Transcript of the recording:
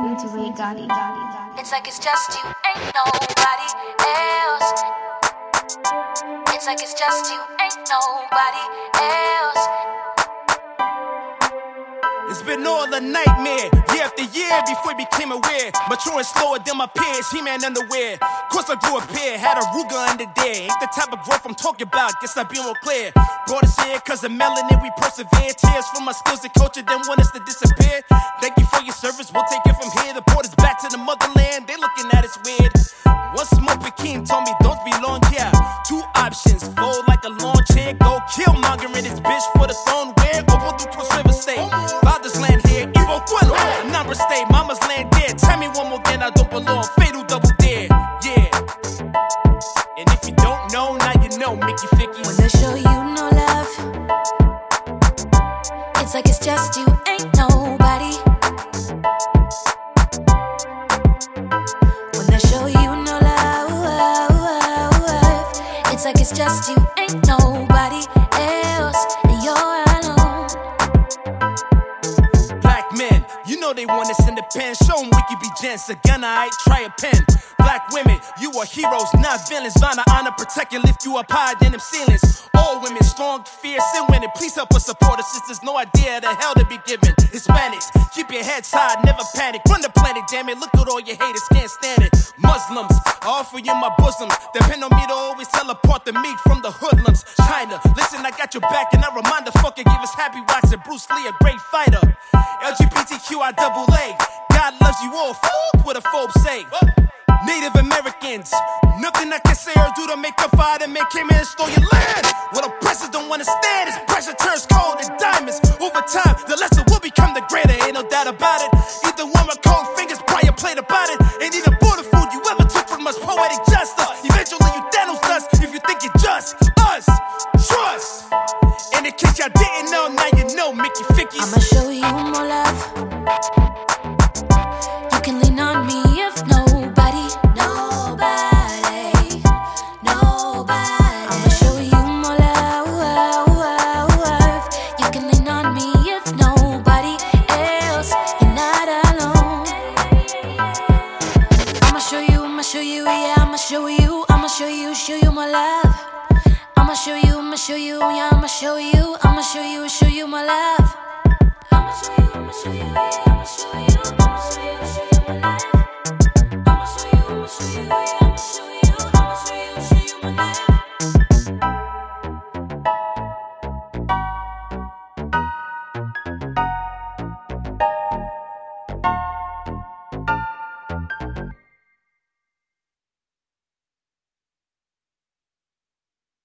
listening to Ray Gotti. It's like it's just you, ain't nobody else. It's like it's just you, ain't nobody else. It's been all a nightmare, year after year before he became aware. Maturing slower than my peers, He-Man underwear. Course I grew up here, had a Ruger under there. Ain't the type of growth I'm talking about, guess I be more clear. Brought us here cause of melanin, we persevere. Tears from my skills and culture, then want us to disappear. Thank you for your service, we'll take it from here. The porters back to the motherland, they looking at us weird. One smoke King told me don't be long here. Two options, like it's just you, ain't nobody know they want us in the pen. Show them we can be gents. Again, I try a pen. Black women, you are heroes, not villains. To honor, protect, and lift you up higher than them ceilings. All women, strong, fierce, and winning. Please help us support us. Sisters, no idea the hell to be given. Hispanics, keep your heads high, never panic. Run the planet, damn it. Look at all your haters, can't stand it. Muslims, I offer you my bosoms. Depend on me to always tell apart the meat from the hoodlums. China, listen, I got your back, and I remind the fucker, give us happy watching Bruce Lee, a great fighter. Double A. God loves you all. Fuck what a phobe say. Native Americans, nothing I can say or do to make a fire that man came in and stole your land. What oppressors don't understand is pressure turns cold to diamonds. Over time, the lesser will become the greater, ain't no doubt about it. Either one with cold fingers, prior played about it. Ain't either border food you ever took from us, poetic justice. Eventually, you Thanos dust if you think you're just us. Trust. And in case y'all didn't know, now you know, Mickey Fickies. I'ma show you show you, yeah, I'ma show you, I'ma show you, show you my love. I'ma show you, I'ma show you, yeah, I'ma show you, I'ma show you, show you my love.